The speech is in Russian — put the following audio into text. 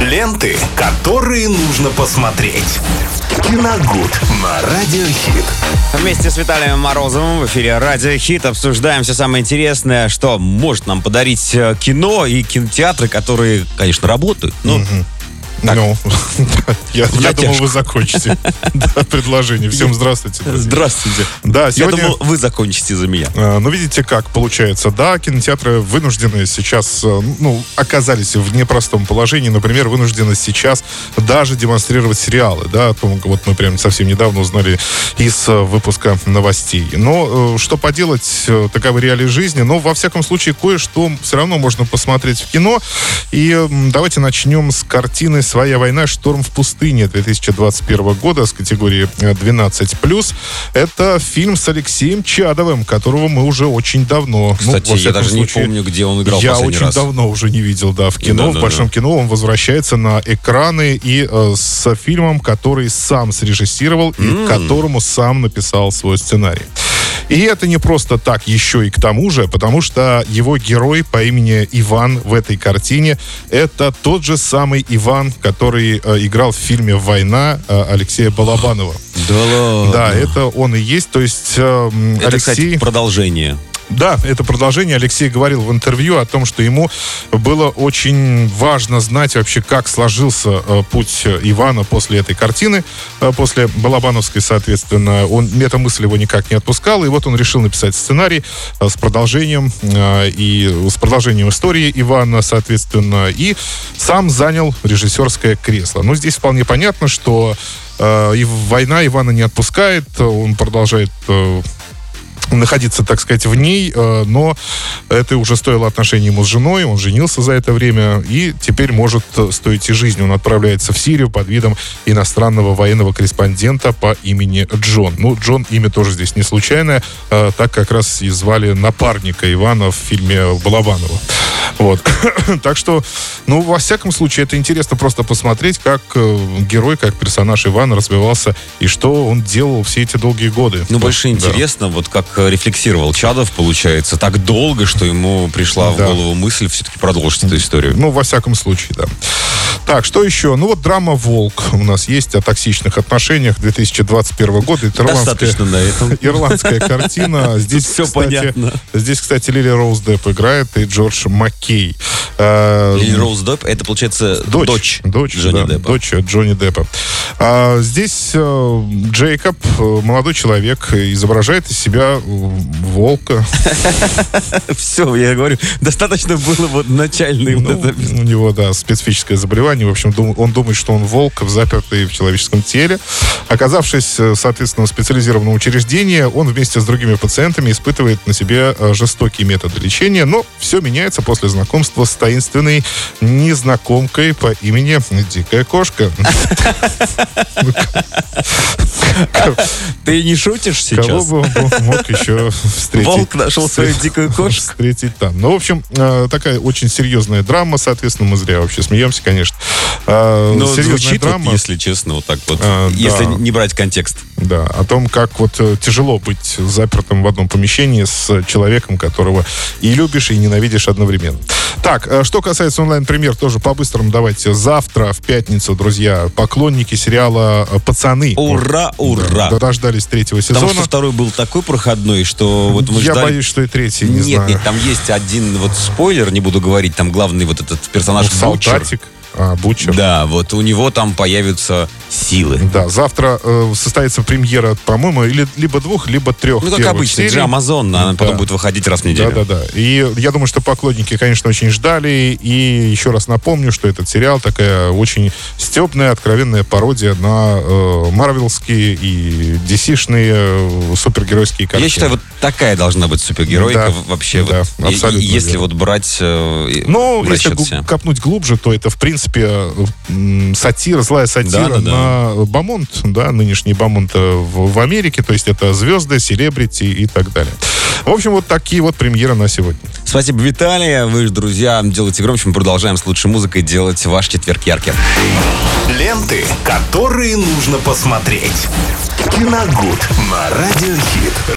Ленты, которые нужно посмотреть. Киногуд на Радиохит. Вместе с Виталием Морозовым в эфире Радио Хит обсуждаем все самое интересное, что может нам подарить э, кино и кинотеатры, которые, конечно, работают. Ну, Ну, я, я думал, вы закончите да, предложение. Всем здравствуйте. друзья. здравствуйте. Да, Я сегодня... думал, вы закончите за меня. э, Ну, видите, как получается. Да, кинотеатры вынуждены сейчас, э, ну, оказались в непростом положении. Например, вынуждены сейчас даже демонстрировать сериалы. Да, вот мы прям совсем недавно узнали из э, выпуска новостей. Но э, что поделать, э, таковы реалии жизни. Но, во всяком случае, кое-что все равно можно посмотреть в кино. И давайте начнем с картины «Своя война. Шторм в пустыне» 2021 года с категории э, 12+. Это фильм с Алексеем Чадовым, которого мы уже очень давно... ну, Кстати, во я даже не случае, помню, где он играл я очень раз. давно уже не видел, да, в кино. Да-да-да. в большом кино он возвращается на экраны и э, с фильмом, который сам срежиссировал и которому сам написал свой сценарий. И это не просто так, еще и к тому же, потому что его герой по имени Иван в этой картине это тот же самый Иван, который э, играл в фильме «Война» э, Алексея Балабанова. Да ладно. Да, это он и есть. То есть э, Это, Алексей... кстати, продолжение. Да, это продолжение. Алексей говорил в интервью о том, что ему было очень важно знать вообще, как сложился э, путь Ивана после этой картины, э, после Балабановской, соответственно. Он, эта мысль его никак не отпускала, и вот он решил написать сценарий э, с продолжением и с продолжением истории Ивана, соответственно, и сам занял режиссерское кресло. Но здесь вполне понятно, что и война Ивана не отпускает, он продолжает находиться, так сказать, в ней, э, но это уже стоило отношений ему с женой, он женился за это время, и теперь может э, стоить и жизни. Он отправляется в Сирию под видом иностранного военного корреспондента по имени Джон. Ну, Джон имя тоже здесь не случайное, э, так как раз и звали напарника Ивана в фильме Балабанова. Вот. так что, ну, во всяком случае, это интересно просто посмотреть, как э, герой, как персонаж Ивана развивался и что он делал все эти долгие годы. Ну, больше Да. интересно, вот как э, рефлексировал Чадов, получается, так долго, что ему пришла в Да. голову мысль все-таки продолжить эту историю. Ну, во всяком случае, да. Так, что еще? Ну, вот драма «Волк» у нас есть о токсичных отношениях 2021 года. Это Достаточно на этом. ирландская картина. Здесь, кстати, понятно. Здесь, кстати, Лили Роуз Депп играет и Джордж Маккей. Э, Лили Роуз Депп, это, получается, дочь, дочь, Джонни да, Деппа. дочь Джонни Деппа. А, здесь э, Джейкоб, э, молодой человек, изображает из себя э, волка. Все, я говорю, достаточно было вот начальный Ну, у него, да, специфическое заболевание. В общем, он думает, что он волк, запертый в человеческом теле. Оказавшись, э, соответственно, в специализированном учреждении, он вместе с другими пациентами испытывает на себе э, жестокие методы лечения. Но все меняется после знакомства с таинственной незнакомкой по имени Дикая Кошка. Ты не шутишь Кого сейчас? бы он мог еще встретить? Волк нашел свою дикую кошку. Встретить там. Ну, в общем, э, такая очень серьезная драма, соответственно, мы зря вообще смеемся, конечно. Э, Ну, серьезная звучит, вот, драма. если честно, вот так вот. А, если да. не брать контекст. Да, о том, как вот э, тяжело быть запертым в одном помещении с человеком, которого и любишь, и ненавидишь одновременно. Так, э, что касается онлайн-премьер, тоже по-быстрому давайте. Завтра, в пятницу, друзья, поклонники сериала э, «Пацаны». Ура, ура! Да, дождались третьего Потому сезона. что второй был такой проходной, что вот мы Я ждали... боюсь, что и третий, не нет, знаю. нет, там есть один вот спойлер, не буду говорить, там главный вот этот персонаж Ну. Солдатик. А, Бутчер. Да, вот у него там появятся силы. Да, завтра э, состоится премьера, по-моему, или, либо двух, либо трех Ну, как обычно, серий. Амазон, она Да. потом будет выходить раз в Да, неделю. да, да. И я думаю, что поклонники, конечно, очень ждали. И еще раз напомню, что этот сериал такая очень стебная, откровенная пародия на э, марвелские и DC-шные э, супергеройские картины. Я считаю, вот такая должна быть супергеройка Да, вообще. да, вот. Абсолютно и если верно. вот брать э, Ну, если все. копнуть глубже, то это, в принципе, м, сатира, злая сатира Да, да, да. на Бамонт, да, нынешний Бамонт э, в, в Америке. То есть это звезды, селебрити и так далее. В общем, вот такие вот премьеры на сегодня. Спасибо, Виталий. Вы же, друзья, делайте громче. Мы продолжаем с лучшей музыкой делать ваш четверг ярким. Ленты, которые нужно посмотреть. Киногуд на Радиохит.